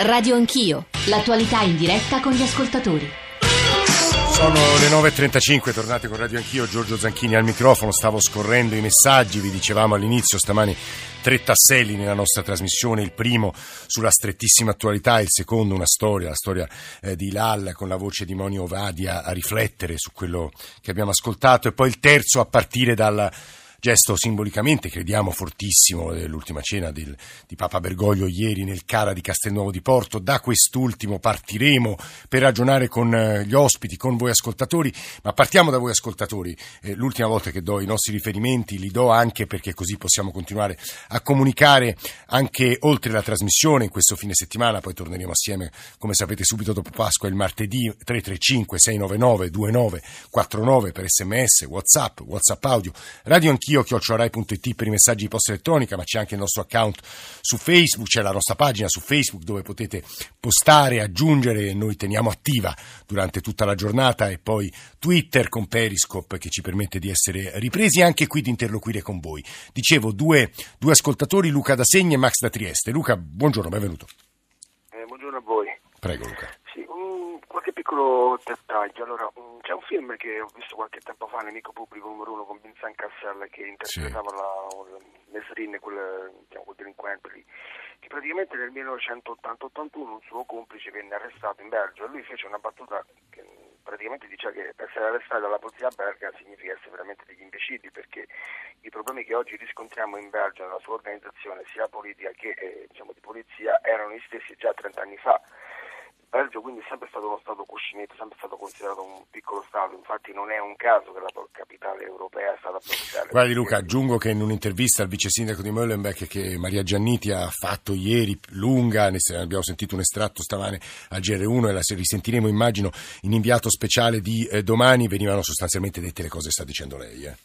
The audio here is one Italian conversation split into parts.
Radio Anch'io, l'attualità in diretta con gli ascoltatori. Sono le 9.35, tornate con Radio Anch'io, Giorgio Zanchini al microfono, stavo scorrendo i messaggi, vi dicevamo all'inizio stamani tre tasselli nella nostra trasmissione, il primo sulla strettissima attualità, il secondo una storia, la storia eh, di Lal con la voce di Moni Ovadia a riflettere su quello che abbiamo ascoltato e poi il terzo a partire dalla gesto simbolicamente, crediamo, fortissimo dell'ultima cena del, di Papa Bergoglio ieri nel Cara di Castelnuovo di Porto. Da quest'ultimo partiremo per ragionare con eh, gli ospiti, con voi ascoltatori, ma partiamo da voi ascoltatori. Eh, l'ultima volta che do i nostri riferimenti li do anche perché così possiamo continuare a comunicare anche oltre la trasmissione in questo fine settimana, poi torneremo assieme, come sapete, subito dopo Pasqua il martedì 335 699 2949 per sms, whatsapp, whatsapp audio, radio anch'io anch'io, chiocciorai.it per i messaggi di posta elettronica, ma c'è anche il nostro account su Facebook, c'è la nostra pagina su Facebook dove potete postare, aggiungere e noi teniamo attiva durante tutta la giornata e poi Twitter con Periscope che ci permette di essere ripresi e anche qui di interloquire con voi. Dicevo, due, due ascoltatori, Luca da Segni e Max da Trieste. Luca, buongiorno, benvenuto. Eh, buongiorno a voi. Prego Luca. Qualche piccolo dettaglio. Allora, un, c'è un film che ho visto qualche tempo fa, Nemico Pubblico numero uno, con Vincent Cassel, che interpretava sì. la, Nesrin, quel, diciamo, quel delinquente lì, che praticamente nel 1980-81 un suo complice venne arrestato in Belgio e lui fece una battuta che praticamente diceva che essere arrestati dalla polizia belga significa essere veramente degli imbecilli perché i problemi che oggi riscontriamo in Belgio nella sua organizzazione sia politica che eh, diciamo, di polizia erano gli stessi già 30 anni fa Belgio quindi è sempre stato uno Stato cuscinetto, sempre stato considerato un piccolo Stato, infatti non è un caso che la capitale europea è stata Bruxelles. Guardi Luca, aggiungo che in un'intervista al vice sindaco di Molenbeek che Maria Gianniti ha fatto ieri, lunga, ne abbiamo sentito un estratto stamane al GR1 e la risentiremo immagino in inviato speciale di eh, domani, venivano sostanzialmente dette le cose che sta dicendo lei. Eh.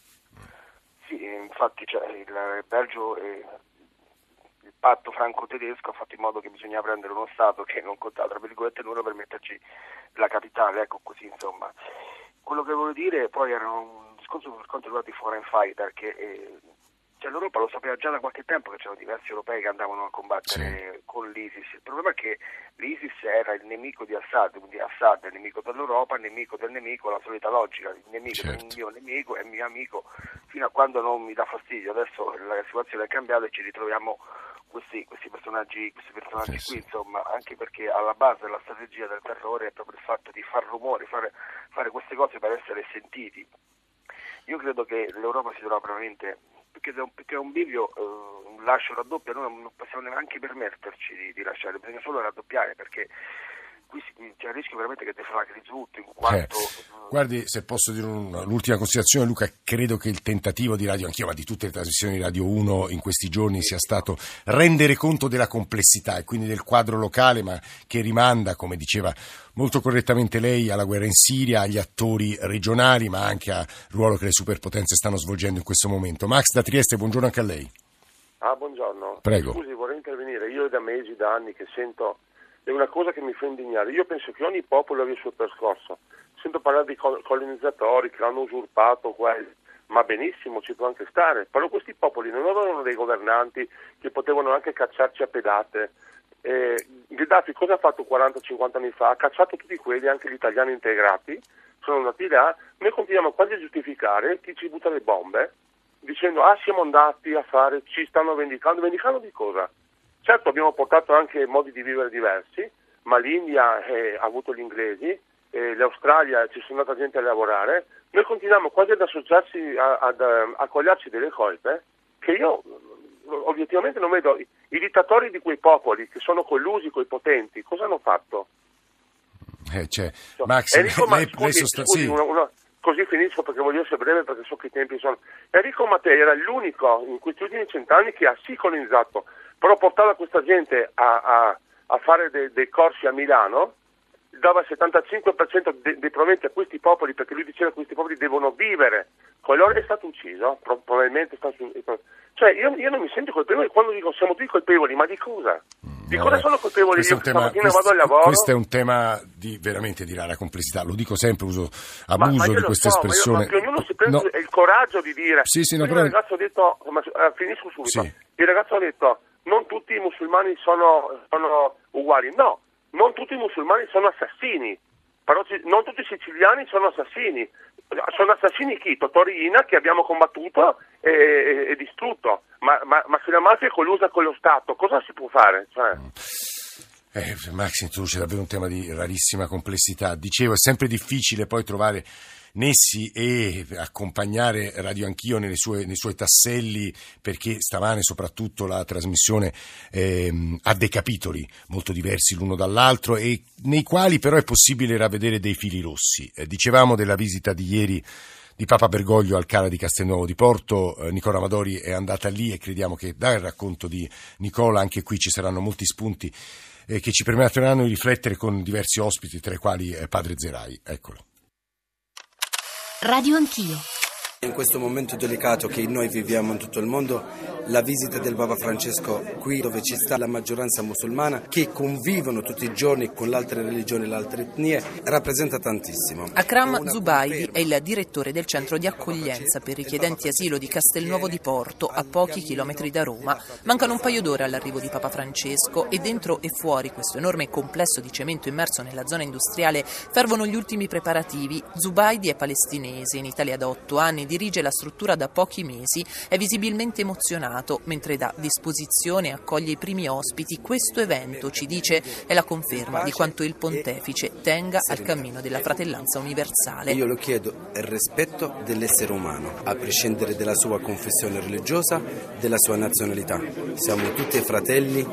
Sì, infatti cioè, il Belgio... È patto franco-tedesco ha fatto in modo che bisogna prendere uno Stato che non contava tra virgolette nulla per metterci la capitale, ecco così insomma. Quello che volevo dire poi era un discorso per quanto riguarda i foreign fighter che eh, cioè, l'Europa lo sapeva già da qualche tempo che c'erano diversi europei che andavano a combattere sì. con l'ISIS. Il problema è che l'ISIS era il nemico di Assad, quindi Assad è il nemico dell'Europa, il nemico del nemico, la solita logica, il nemico certo. del mio nemico è il mio amico, fino a quando non mi dà fastidio. Adesso la situazione è cambiata e ci ritroviamo questi, questi personaggi, questi personaggi sì, qui, insomma, anche perché alla base della strategia del terrore è proprio il fatto di far rumore, fare, fare queste cose per essere sentiti. Io credo che l'Europa si trova veramente, perché è un, perché è un bivio, eh, un lascio raddoppio, noi non possiamo neanche permetterci di, di lasciare, bisogna solo raddoppiare perché qui c'è il rischio veramente che deflagri tutto in quanto... Eh, guardi, se posso dire un'ultima considerazione Luca, credo che il tentativo di Radio Anch'io, ma di tutte le trasmissioni di Radio 1 in questi giorni sia stato rendere conto della complessità e quindi del quadro locale, ma che rimanda, come diceva molto correttamente lei, alla guerra in Siria, agli attori regionali, ma anche al ruolo che le superpotenze stanno svolgendo in questo momento. Max da Trieste, buongiorno anche a lei. Ah, buongiorno. Prego. Scusi, vorrei intervenire. Io da mesi, da anni che sento è una cosa che mi fa indignare. Io penso che ogni popolo abbia il suo percorso. Sento parlare di colonizzatori che hanno usurpato quelli, ma benissimo, ci può anche stare. Però questi popoli non avevano dei governanti che potevano anche cacciarci a pedate. Eh, Gheddafi cosa ha fatto 40-50 anni fa? Ha cacciato tutti quelli, anche gli italiani integrati, sono andati là. Noi continuiamo quasi a giustificare chi ci butta le bombe dicendo ah siamo andati a fare, ci stanno vendicando, vendicando di cosa? Certo abbiamo portato anche modi di vivere diversi, ma l'India eh, ha avuto gli inglesi, eh, l'Australia ci sono andata gente a lavorare, noi continuiamo quasi ad associarci, a, ad, a cogliarci delle colpe che io obiettivamente non vedo. I dittatori di quei popoli che sono collusi con i potenti, cosa hanno fatto? Eh, cioè, Max, Enrico, lei, scusi, lei sostan- scusi, sì. una, una, così finisco perché voglio essere breve perché so che i tempi sono. Enrico Mattei era l'unico in questi ultimi cent'anni che ha sì colonizzato però portare questa gente a, a, a fare de, dei corsi a Milano dava il 75% dei de proventi a questi popoli perché lui diceva che questi popoli devono vivere con loro è stato ucciso probabilmente sta su, cioè io, io, non mi sento colpevole quando dico siamo tutti colpevoli ma di cosa? di mm, cosa eh, sono colpevoli io tema, questo, vado al lavoro questo è un tema di, veramente di rara complessità lo dico sempre uso abuso ma, ma di questa so, espressione ma, io, ognuno si prende no. il coraggio di dire sì, sì, no, il ragazzo ha detto ma, uh, finisco subito sì. il ragazzo ha detto non tutti i musulmani sono, sono uguali. No, non tutti i musulmani sono assassini, però non tutti i siciliani sono assassini. Sono assassini chi? Totorina che abbiamo combattuto e, e, e distrutto, ma, ma, ma, se la mafia è collusa con lo Stato, cosa si può fare? Cioè... Eh, Max introduce davvero un tema di rarissima complessità. Dicevo, è sempre difficile poi trovare nessi e accompagnare Radio Anch'io sue, nei suoi tasselli perché stamane soprattutto la trasmissione eh, ha dei capitoli molto diversi l'uno dall'altro e nei quali però è possibile ravvedere dei fili rossi. Eh, dicevamo della visita di ieri di Papa Bergoglio al Cala di Castelnuovo di Porto. Eh, Nicola Amadori è andata lì e crediamo che dal racconto di Nicola anche qui ci saranno molti spunti eh, che ci permetteranno di riflettere con diversi ospiti, tra i quali eh, Padre Zerai. Eccolo. Radio Anch'io. In questo momento delicato che noi viviamo in tutto il mondo, la visita del Papa Francesco qui dove ci sta la maggioranza musulmana che convivono tutti i giorni con le altre religioni e le altre etnie rappresenta tantissimo. Akram Zubaidi è il direttore del centro di accoglienza per richiedenti asilo di Castelnuovo di Porto, a pochi chilometri da Roma. Mancano un paio d'ore all'arrivo di Papa Francesco e dentro e fuori questo enorme complesso di cemento immerso nella zona industriale fervono gli ultimi preparativi. Zubaidi è palestinese, in Italia da otto anni dirige la struttura da pochi mesi, è visibilmente emozionato mentre dà disposizione e accoglie i primi ospiti. Questo evento, ci dice, è la conferma di quanto il pontefice tenga al cammino della fratellanza universale. Io lo chiedo il rispetto dell'essere umano, a prescindere dalla sua confessione religiosa, della sua nazionalità. Siamo tutti fratelli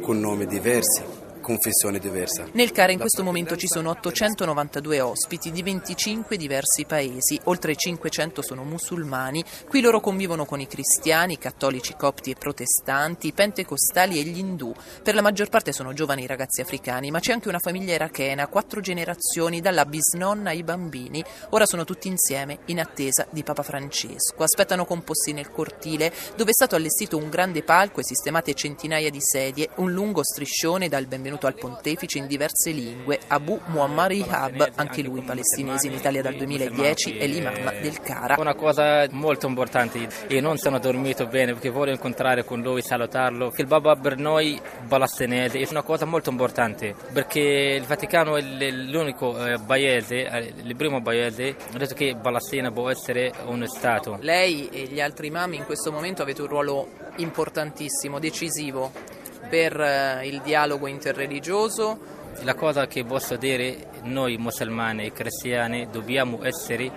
con nomi diversi confessione diversa. Nel CARE in questo momento ci sono 892 ospiti di 25 diversi paesi, oltre 500 sono musulmani, qui loro convivono con i cristiani, cattolici, copti e protestanti, pentecostali e gli indù. Per la maggior parte sono giovani ragazzi africani, ma c'è anche una famiglia irachena, quattro generazioni, dalla bisnonna ai bambini. Ora sono tutti insieme in attesa di Papa Francesco. Aspettano composti nel cortile, dove è stato allestito un grande palco e sistemate centinaia di sedie, un lungo striscione dal benvenuto benvenuto al pontefice in diverse lingue, Abu Muammar Ihab, anche lui palestinese in Italia dal 2010, è l'imam del Cara. Una cosa molto importante, io non sono dormito bene perché voglio incontrare con lui, salutarlo. Il Baba per noi palestinese è una cosa molto importante perché il Vaticano è l'unico eh, paese, eh, il primo paese, ha detto che Palestina può essere uno Stato. Lei e gli altri imam in questo momento avete un ruolo importantissimo, decisivo per eh, il dialogo interreligioso. La cosa che posso dire, noi musulmani e cristiani dobbiamo essere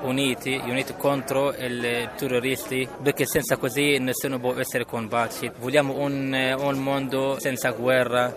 uniti, uniti contro i terroristi, perché senza così nessuno può essere combattuto. Vogliamo un, eh, un mondo senza guerra,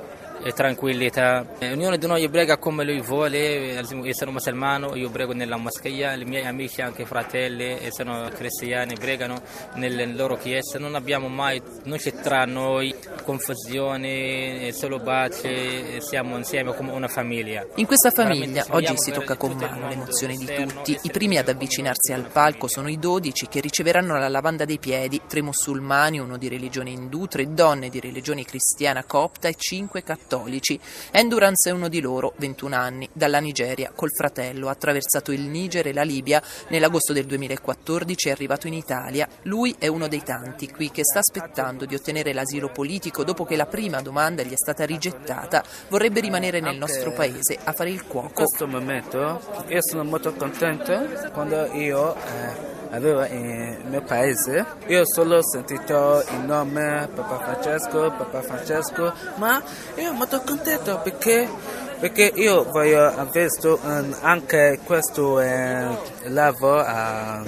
tranquillità. Ognuno di noi prega come lui vuole, io sono musulmano, io prego nella moschea, i miei amici, anche fratelli, sono cristiani, pregano nelle loro chiese, non abbiamo mai, non c'è tra noi confusione, solo pace, siamo insieme come una famiglia. In questa famiglia oggi si tocca con mano l'emozione di tutti. I primi ad avvicinarsi al palco sono i dodici che riceveranno la lavanda dei piedi, tre musulmani, uno di religione indù, tre donne di religione cristiana copta e cinque cattolici cattolici. Endurance è uno di loro, 21 anni, dalla Nigeria, col fratello, ha attraversato il Niger e la Libia. Nell'agosto del 2014 è arrivato in Italia. Lui è uno dei tanti qui che sta aspettando di ottenere l'asilo politico dopo che la prima domanda gli è stata rigettata. Vorrebbe rimanere nel nostro paese a fare il cuoco. In questo momento io sono molto contento quando io eh, avevo il mio paese. Io ho solo sentito il nome Papa Francesco, Papa Francesco, ma io sono molto contento perché, perché io voglio aver um, anche questo eh, lavoro a,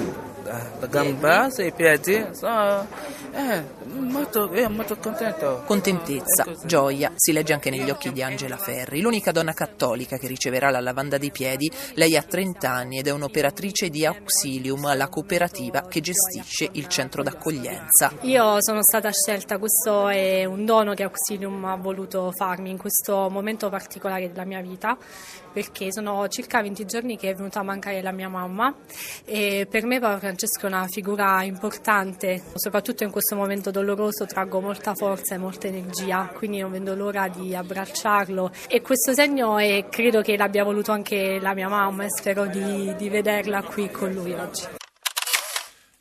a gamba e i piedi. So, eh, molto, eh, molto contento. Contentezza, gioia, si legge anche negli occhi di Angela Ferri, l'unica donna cattolica che riceverà la lavanda dei piedi. Lei ha 30 anni ed è un'operatrice di Auxilium, la cooperativa che gestisce il centro d'accoglienza. Io sono stata scelta, questo è un dono che Auxilium ha voluto farmi in questo momento particolare della mia vita, perché sono circa 20 giorni che è venuta a mancare la mia mamma e per me Papa Francesco è una figura importante, soprattutto in questo momento doloroso traggo molta forza e molta energia, quindi non vedo l'ora di abbracciarlo e questo segno è, credo che l'abbia voluto anche la mia mamma e spero di, di vederla qui con lui oggi.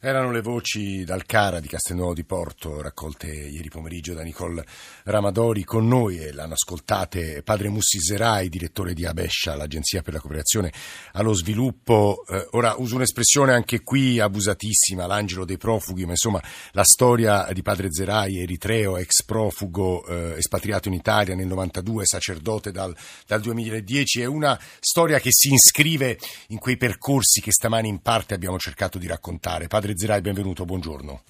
Erano le voci dal Cara di Castelnuovo di Porto, raccolte ieri pomeriggio da Nicole Ramadori con noi e l'hanno ascoltate padre Mussi Zerai, direttore di Abescia, l'Agenzia per la Cooperazione allo Sviluppo. Eh, ora uso un'espressione anche qui abusatissima, l'angelo dei profughi, ma insomma la storia di padre Zerai, eritreo, ex profugo, eh, espatriato in Italia nel 92, sacerdote dal, dal 2010, è una storia che si iscrive in quei percorsi che stamani in parte abbiamo cercato di raccontare. Padre Zerai, benvenuto, buongiorno.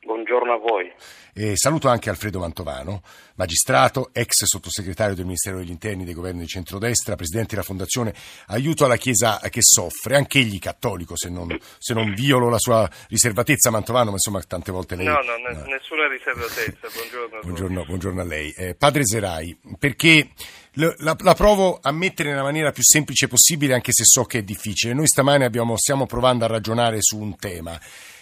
Buongiorno a voi. E saluto anche Alfredo Mantovano, magistrato, ex sottosegretario del Ministero degli Interni dei governi di centrodestra, presidente della Fondazione Aiuto alla Chiesa che soffre, anche egli cattolico, se non, se non violo la sua riservatezza, Mantovano, ma insomma tante volte lei... No, no, no. nessuna riservatezza, buongiorno. buongiorno, buongiorno, a lei. Eh, padre Zerai, perché la, la, provo a mettere nella maniera più semplice possibile, anche se so che è difficile. Noi stamane abbiamo, stiamo provando a ragionare su un tema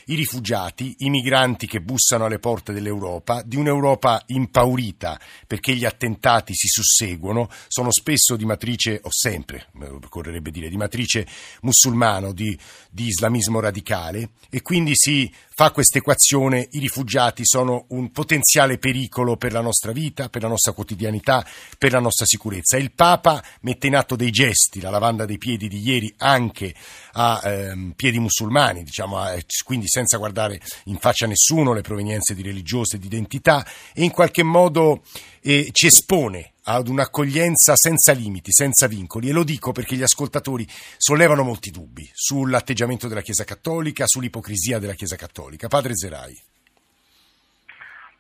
i rifugiati, i migranti che bussano alle porte dell'Europa, di un'Europa impaurita perché gli attentati si susseguono, sono spesso di matrice, o sempre, occorrerebbe dire, di matrice musulmano, di, di islamismo radicale, e quindi si fa questa equazione, i rifugiati sono un potenziale pericolo per la nostra vita, per la nostra quotidianità, per la nostra sicurezza. Il Papa mette in atto dei gesti, la lavanda dei piedi di ieri anche a ehm, piedi musulmani, diciamo, a, quindi senza guardare in faccia a nessuno le provenienze di religiose, di identità, e in qualche modo eh, ci espone ad un'accoglienza senza limiti, senza vincoli e lo dico perché gli ascoltatori sollevano molti dubbi sull'atteggiamento della Chiesa Cattolica, sull'ipocrisia della Chiesa Cattolica. Padre Zerai.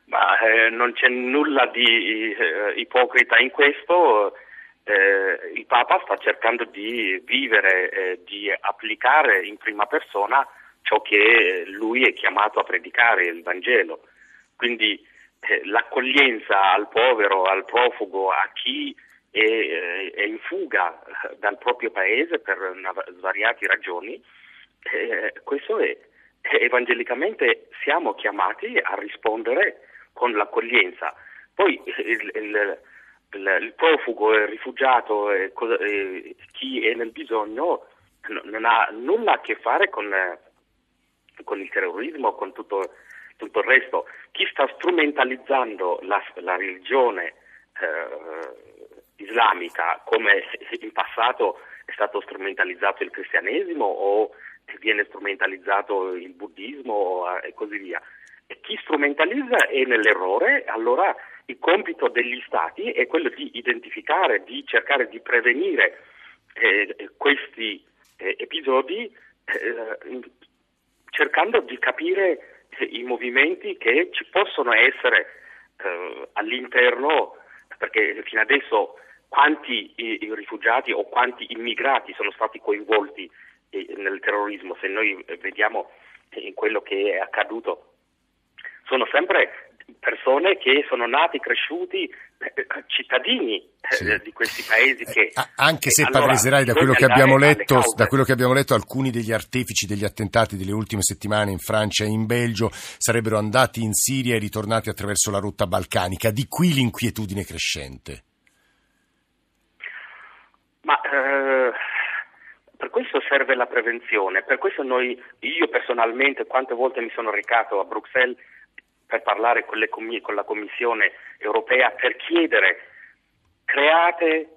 Ma eh, non c'è nulla di eh, ipocrita in questo. Eh, il Papa sta cercando di vivere, eh, di applicare in prima persona ciò che lui è chiamato a predicare, il Vangelo. Quindi l'accoglienza al povero, al profugo, a chi è, eh, è in fuga dal proprio paese per svariate ragioni, eh, questo è, evangelicamente siamo chiamati a rispondere con l'accoglienza. Poi il, il, il, il profugo, il rifugiato, chi è nel bisogno non ha nulla a che fare con, con il terrorismo, con tutto tutto il resto. Chi sta strumentalizzando la, la religione eh, islamica come in passato è stato strumentalizzato il cristianesimo o viene strumentalizzato il buddismo e così via. E chi strumentalizza è nell'errore, allora il compito degli stati è quello di identificare, di cercare di prevenire eh, questi eh, episodi eh, cercando di capire i movimenti che ci possono essere eh, all'interno, perché fino adesso quanti i, i rifugiati o quanti immigrati sono stati coinvolti eh, nel terrorismo, se noi vediamo in quello che è accaduto, sono sempre persone che sono nati, cresciuti, eh, cittadini eh, sì. di questi paesi che... Eh, anche se allora, Padre Serai, da quello, che abbiamo letto, da quello che abbiamo letto, alcuni degli artefici degli attentati delle ultime settimane in Francia e in Belgio sarebbero andati in Siria e ritornati attraverso la rotta balcanica. Di qui l'inquietudine crescente. Ma... Eh per questo serve la prevenzione, per questo noi, io personalmente quante volte mi sono recato a Bruxelles per parlare con, com- con la Commissione europea per chiedere create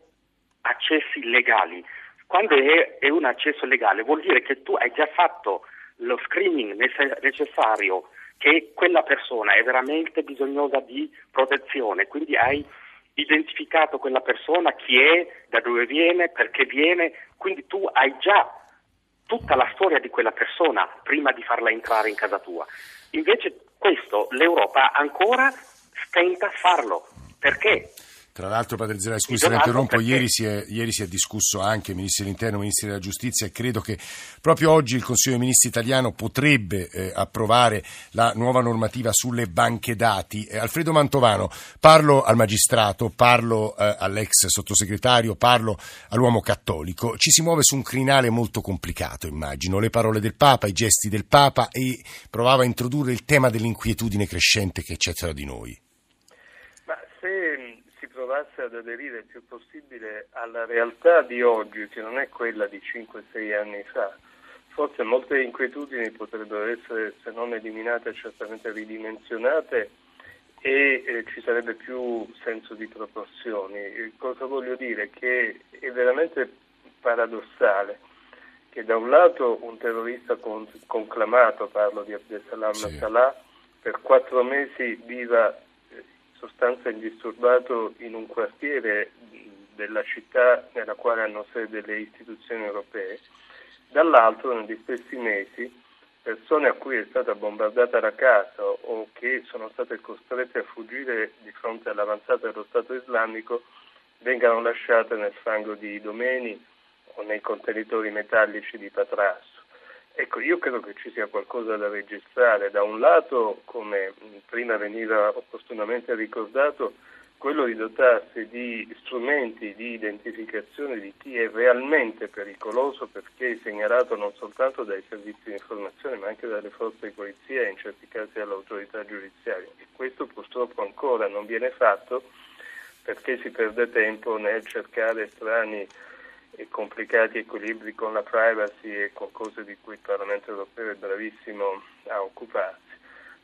accessi legali. Quando è, è, un accesso legale vuol dire che tu hai già fatto lo screening necessario che quella persona è veramente bisognosa di protezione, quindi hai identificato quella persona, chi è, da dove viene, perché viene, quindi tu hai già tutta la storia di quella persona prima di farla entrare in casa tua. Invece questo l'Europa ancora stenta a farlo. Perché? Tra l'altro, Padre Zera, scusi se la interrompo, ieri si, è, ieri si, è, discusso anche Ministri dell'Interno, Ministri della Giustizia e credo che proprio oggi il Consiglio dei Ministri italiano potrebbe eh, approvare la nuova normativa sulle banche dati. Eh, Alfredo Mantovano, parlo al magistrato, parlo eh, all'ex sottosegretario, parlo all'uomo cattolico. Ci si muove su un crinale molto complicato, immagino. Le parole del Papa, i gesti del Papa e provava a introdurre il tema dell'inquietudine crescente che c'è tra di noi provasse ad aderire il più possibile alla realtà di oggi, che non è quella di 5-6 anni fa, forse molte inquietudini potrebbero essere, se non eliminate, certamente ridimensionate e eh, ci sarebbe più senso di proporzioni. Cosa voglio dire? Che è veramente paradossale che da un lato un terrorista con, conclamato, parlo di Abdesalam sì. Salah, per quattro mesi viva sostanza indisturbato in un quartiere della città nella quale hanno sede le istituzioni europee, dall'altro negli stessi mesi persone a cui è stata bombardata la casa o che sono state costrette a fuggire di fronte all'avanzata dello Stato islamico vengano lasciate nel fango di domeni o nei contenitori metallici di Patrasso. Ecco, io credo che ci sia qualcosa da registrare. Da un lato, come prima veniva opportunamente ricordato, quello di dotarsi di strumenti di identificazione di chi è realmente pericoloso perché è segnalato non soltanto dai servizi di informazione ma anche dalle forze di polizia e in certi casi dall'autorità giudiziaria. E questo purtroppo ancora non viene fatto perché si perde tempo nel cercare strani e complicati equilibri con la privacy e con cose di cui il Parlamento europeo è bravissimo a occuparsi.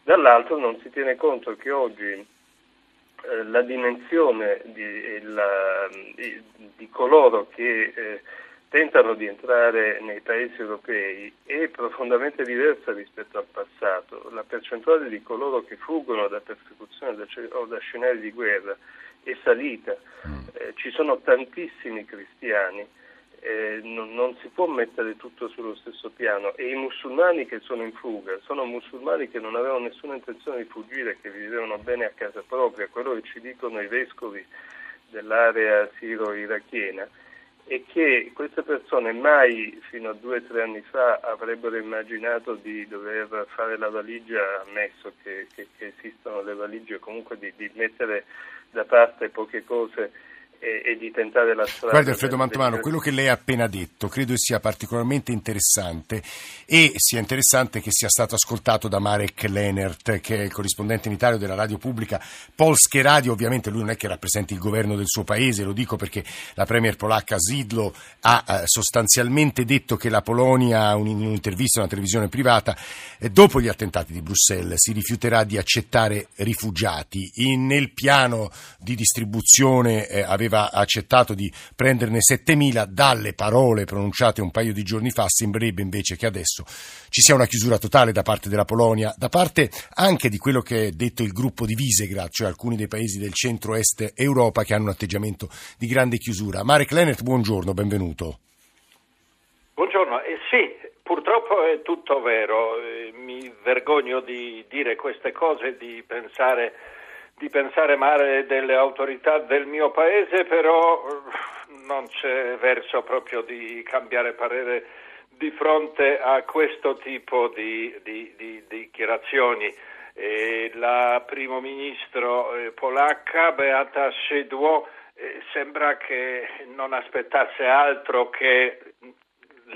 Dall'altro non si tiene conto che oggi eh, la dimensione di, la, di, di coloro che eh, tentano di entrare nei paesi europei è profondamente diversa rispetto al passato. La percentuale di coloro che fuggono da persecuzione o da scenari di guerra è salita. Mm. Eh, ci sono tantissimi cristiani eh, non, non, si può mettere tutto sullo stesso piano. E i musulmani che sono in fuga sono musulmani che non avevano nessuna intenzione di fuggire, che vivevano bene a casa propria, quello che ci dicono i vescovi dell'area siro-irachena e che queste persone mai fino a due o tre anni fa avrebbero immaginato di dover fare la valigia, ammesso che, che, che esistano le valigie, comunque di, di mettere da parte poche cose e, e, di tentare la strada. Guardi Alfredo Mantovano, quello che lei ha appena detto credo sia particolarmente interessante e sia interessante che sia stato ascoltato da Marek Lenert, che è il corrispondente in Italia della radio pubblica Polsche Radio, ovviamente lui non è che rappresenti il governo del suo paese, lo dico perché la premier polacca Zidlo ha eh, sostanzialmente detto che la Polonia, in un'intervista a una televisione privata, eh, dopo gli attentati di Bruxelles si rifiuterà di accettare rifugiati. nel piano di distribuzione eh, aveva aveva accettato di prenderne 7.000, dalle parole pronunciate un paio di giorni fa sembrerebbe invece che adesso ci sia una chiusura totale da parte della Polonia, da parte anche di quello che è detto il gruppo di Visegrad, cioè alcuni dei paesi del centro-est Europa che hanno un atteggiamento di grande chiusura. Marek Lenert, buongiorno, benvenuto. Buongiorno, eh, sì, purtroppo è tutto vero, eh, mi vergogno di dire queste cose, di pensare di pensare male delle autorità del mio paese, però eh, non c'è verso proprio di cambiare parere di fronte a questo tipo di, di, di, di dichiarazioni. Eh, la primo ministro eh, polacca Beata Szydło eh, sembra che non aspettasse altro che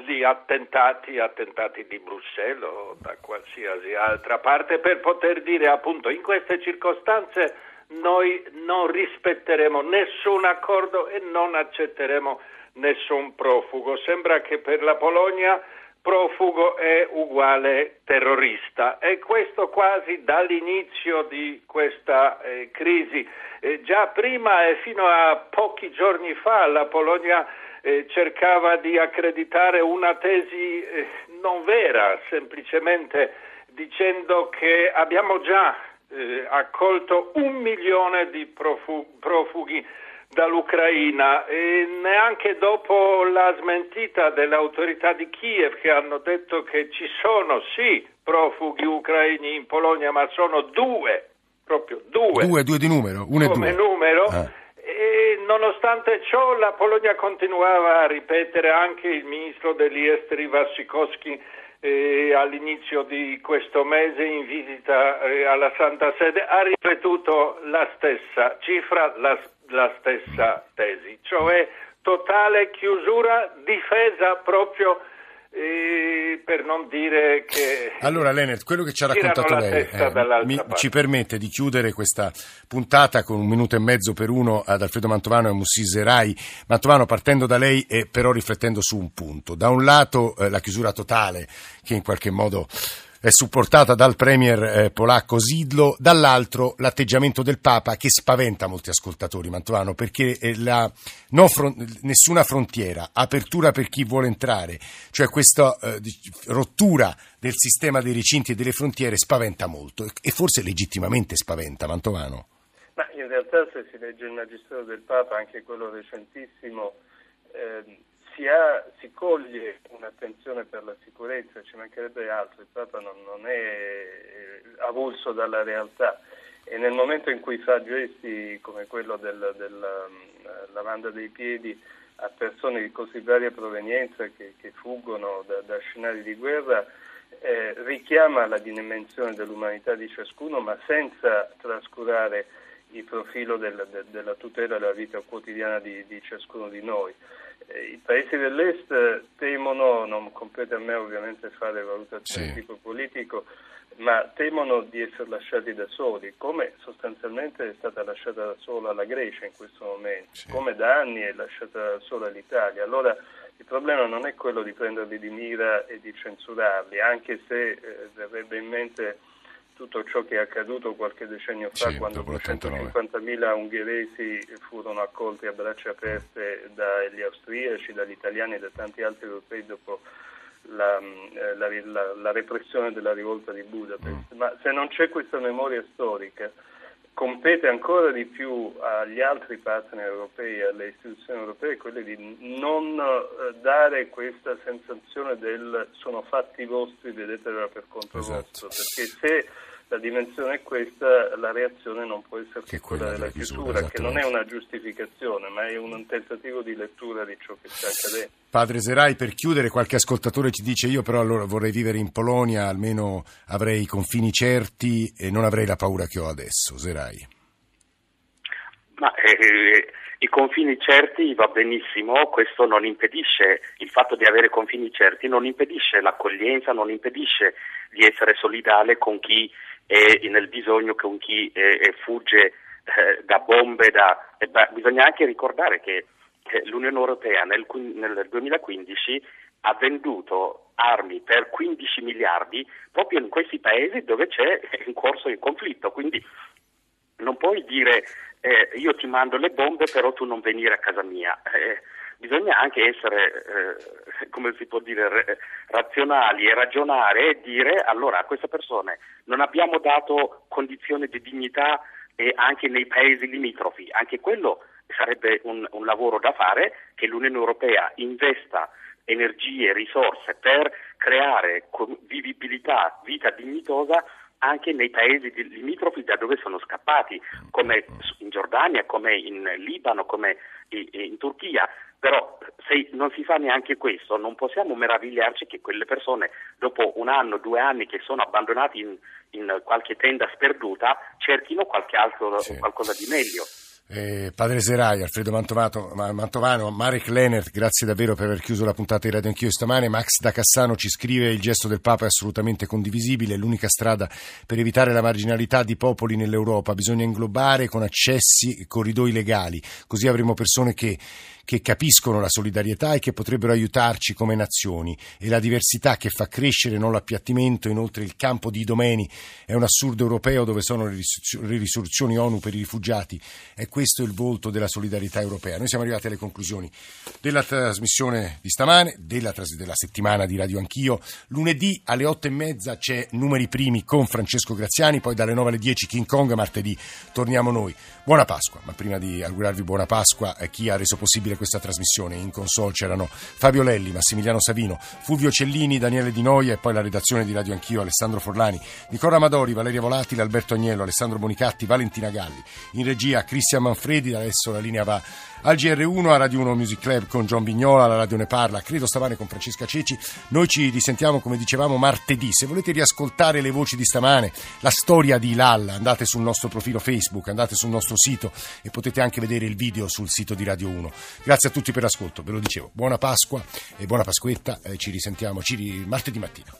gli attentati, attentati di Bruxelles o da qualsiasi altra parte per poter dire appunto in queste circostanze noi non rispetteremo nessun accordo e non accetteremo nessun profugo. Sembra che per la Polonia profugo è uguale terrorista e questo quasi dall'inizio di questa eh, crisi. Eh, già prima e fino a pochi giorni fa la Polonia eh, cercava di accreditare una tesi eh, non vera, semplicemente dicendo che abbiamo già eh, accolto un milione di profu- profughi dall'Ucraina e neanche dopo la smentita delle autorità di Kiev che hanno detto che ci sono sì profughi ucraini in Polonia ma sono due, proprio due. Due, due di numero, uno come e due. numero. Ah e nonostante ciò la Polonia continuava a ripetere anche il ministro degli esteri Wassikowski eh, all'inizio di questo mese in visita eh, alla Santa Sede ha ripetuto la stessa cifra, la, la stessa tesi, cioè totale chiusura difesa proprio e per non dire che... Allora Leonard, quello che ci ha raccontato lei eh, mi, ci permette di chiudere questa puntata con un minuto e mezzo per uno ad Alfredo Mantovano e a Mussise Rai. Mantovano partendo da lei e però riflettendo su un punto. Da un lato eh, la chiusura totale che in qualche modo supportata dal premier eh, polacco Sidlo, dall'altro l'atteggiamento del Papa che spaventa molti ascoltatori, Mantovano, perché eh, la, fron- nessuna frontiera, apertura per chi vuole entrare, cioè questa eh, rottura del sistema dei recinti e delle frontiere spaventa molto e forse legittimamente spaventa, Mantovano. Ma in realtà se si legge il Magistero del Papa, anche quello recentissimo, eh, si, ha, si, coglie un'attenzione per la sicurezza, ci mancherebbe altro, il Papa non, non è eh, avulso dalla realtà e nel momento in cui fa gesti come quello della del, uh, lavanda dei piedi a persone di così varia provenienza che, che fuggono da, da, scenari di guerra, eh, richiama la dimensione dell'umanità di ciascuno ma senza trascurare il profilo del, de, della tutela della vita quotidiana di, di ciascuno di noi. Eh, I paesi dell'Est temono, non compete a me ovviamente fare valutazioni sì. di tipo politico, ma temono di essere lasciati da soli, come sostanzialmente è stata lasciata da sola la Grecia in questo momento, sì. come da anni è lasciata da sola l'Italia. Allora il problema non è quello di prenderli di mira e di censurarli, anche se eh, verrebbe in mente tutto ciò che è accaduto qualche decennio fa sì, quando 250.000 ungheresi furono accolti a braccia aperte dagli austriaci, dagli italiani e da tanti altri europei dopo la, eh, la, la, la repressione della rivolta di Budapest. Mm. Ma se non c'è questa memoria storica, compete ancora di più agli altri partner europei, alle istituzioni europee, quelle di non eh, dare questa sensazione del sono fatti vostri, vedetela per conto esatto. vostro, perché se la dimensione è questa, la reazione non può essere che quella della chiusura, che non è una giustificazione, ma è un tentativo di lettura di ciò che sta accadendo. Padre Serai, per chiudere, qualche ascoltatore ci dice io però allora vorrei vivere in Polonia, almeno avrei i confini certi e non avrei la paura che ho adesso. Serai. Ma eh, i confini certi va benissimo, questo non impedisce, il fatto di avere confini certi non impedisce l'accoglienza, non impedisce di essere solidale con chi è nel bisogno, con chi è, fugge eh, da bombe. Da, eh, bisogna anche ricordare che eh, l'Unione Europea nel, nel 2015 ha venduto armi per 15 miliardi proprio in questi paesi dove c'è in corso il conflitto. Quindi non puoi dire eh, io ti mando le bombe però tu non venire a casa mia. Eh, bisogna anche essere, eh, come si può dire, razionali e ragionare e dire allora a queste persone non abbiamo dato condizioni di dignità e anche nei paesi limitrofi, anche quello sarebbe un, un limit da fare che l'Unione Europea investa energie, risorse per creare vivibilità, vita dignitosa anche nei paesi limitrofi da dove sono scappati, come in Giordania, come in Libano, come in Turchia. Però se non si fa neanche questo non possiamo meravigliarci che quelle persone dopo un anno, due anni che sono abbandonati in, in qualche tenda sperduta cerchino qualche altro, sì. qualcosa di meglio. Eh, padre Serai, Alfredo Mantovato, Mantovano, Marek Lenert, grazie davvero per aver chiuso la puntata di Radio Anch'io stamane. Max da Cassano ci scrive il gesto del Papa è assolutamente condivisibile, è l'unica strada per evitare la marginalità di popoli nell'Europa. Bisogna inglobare con accessi e corridoi legali, così avremo persone che che capiscono la solidarietà e che potrebbero aiutarci come nazioni e la diversità che fa crescere non l'appiattimento, inoltre il campo di domeni è un assurdo europeo dove sono le risoluzioni ONU per i rifugiati e questo è il volto della solidarietà europea. Noi siamo arrivati alle conclusioni della trasmissione di stamane, della, della settimana di Radio Anch'io. Lunedì alle otto e mezza c'è Numeri Primi con Francesco Graziani, poi dalle nove alle dieci King Kong, martedì torniamo noi. Buona Pasqua, ma prima di augurarvi buona Pasqua, eh, chi ha reso possibile questa trasmissione. In console c'erano Fabio Lelli, Massimiliano Savino, Fulvio Cellini, Daniele Di Noia e poi la redazione di Radio Anch'io, Alessandro Forlani, Nicola Amadori, Valeria Volatile, Alberto Agnello, Alessandro Bonicatti, Valentina Galli. In regia Cristian Manfredi, adesso la linea va al GR1, a Radio 1 Music Club con John Vignola, la radio ne parla, credo stamane con Francesca Ceci. Noi ci risentiamo, come dicevamo, martedì. Se volete riascoltare le voci di stamane, la storia di Lalla, andate sul nostro profilo Facebook, andate sul nostro sito e potete anche vedere il video sul sito di Radio 1. Grazie a tutti per l'ascolto, ve lo dicevo. Buona Pasqua e buona Pasquetta, eh, ci risentiamo ci, martedì mattina.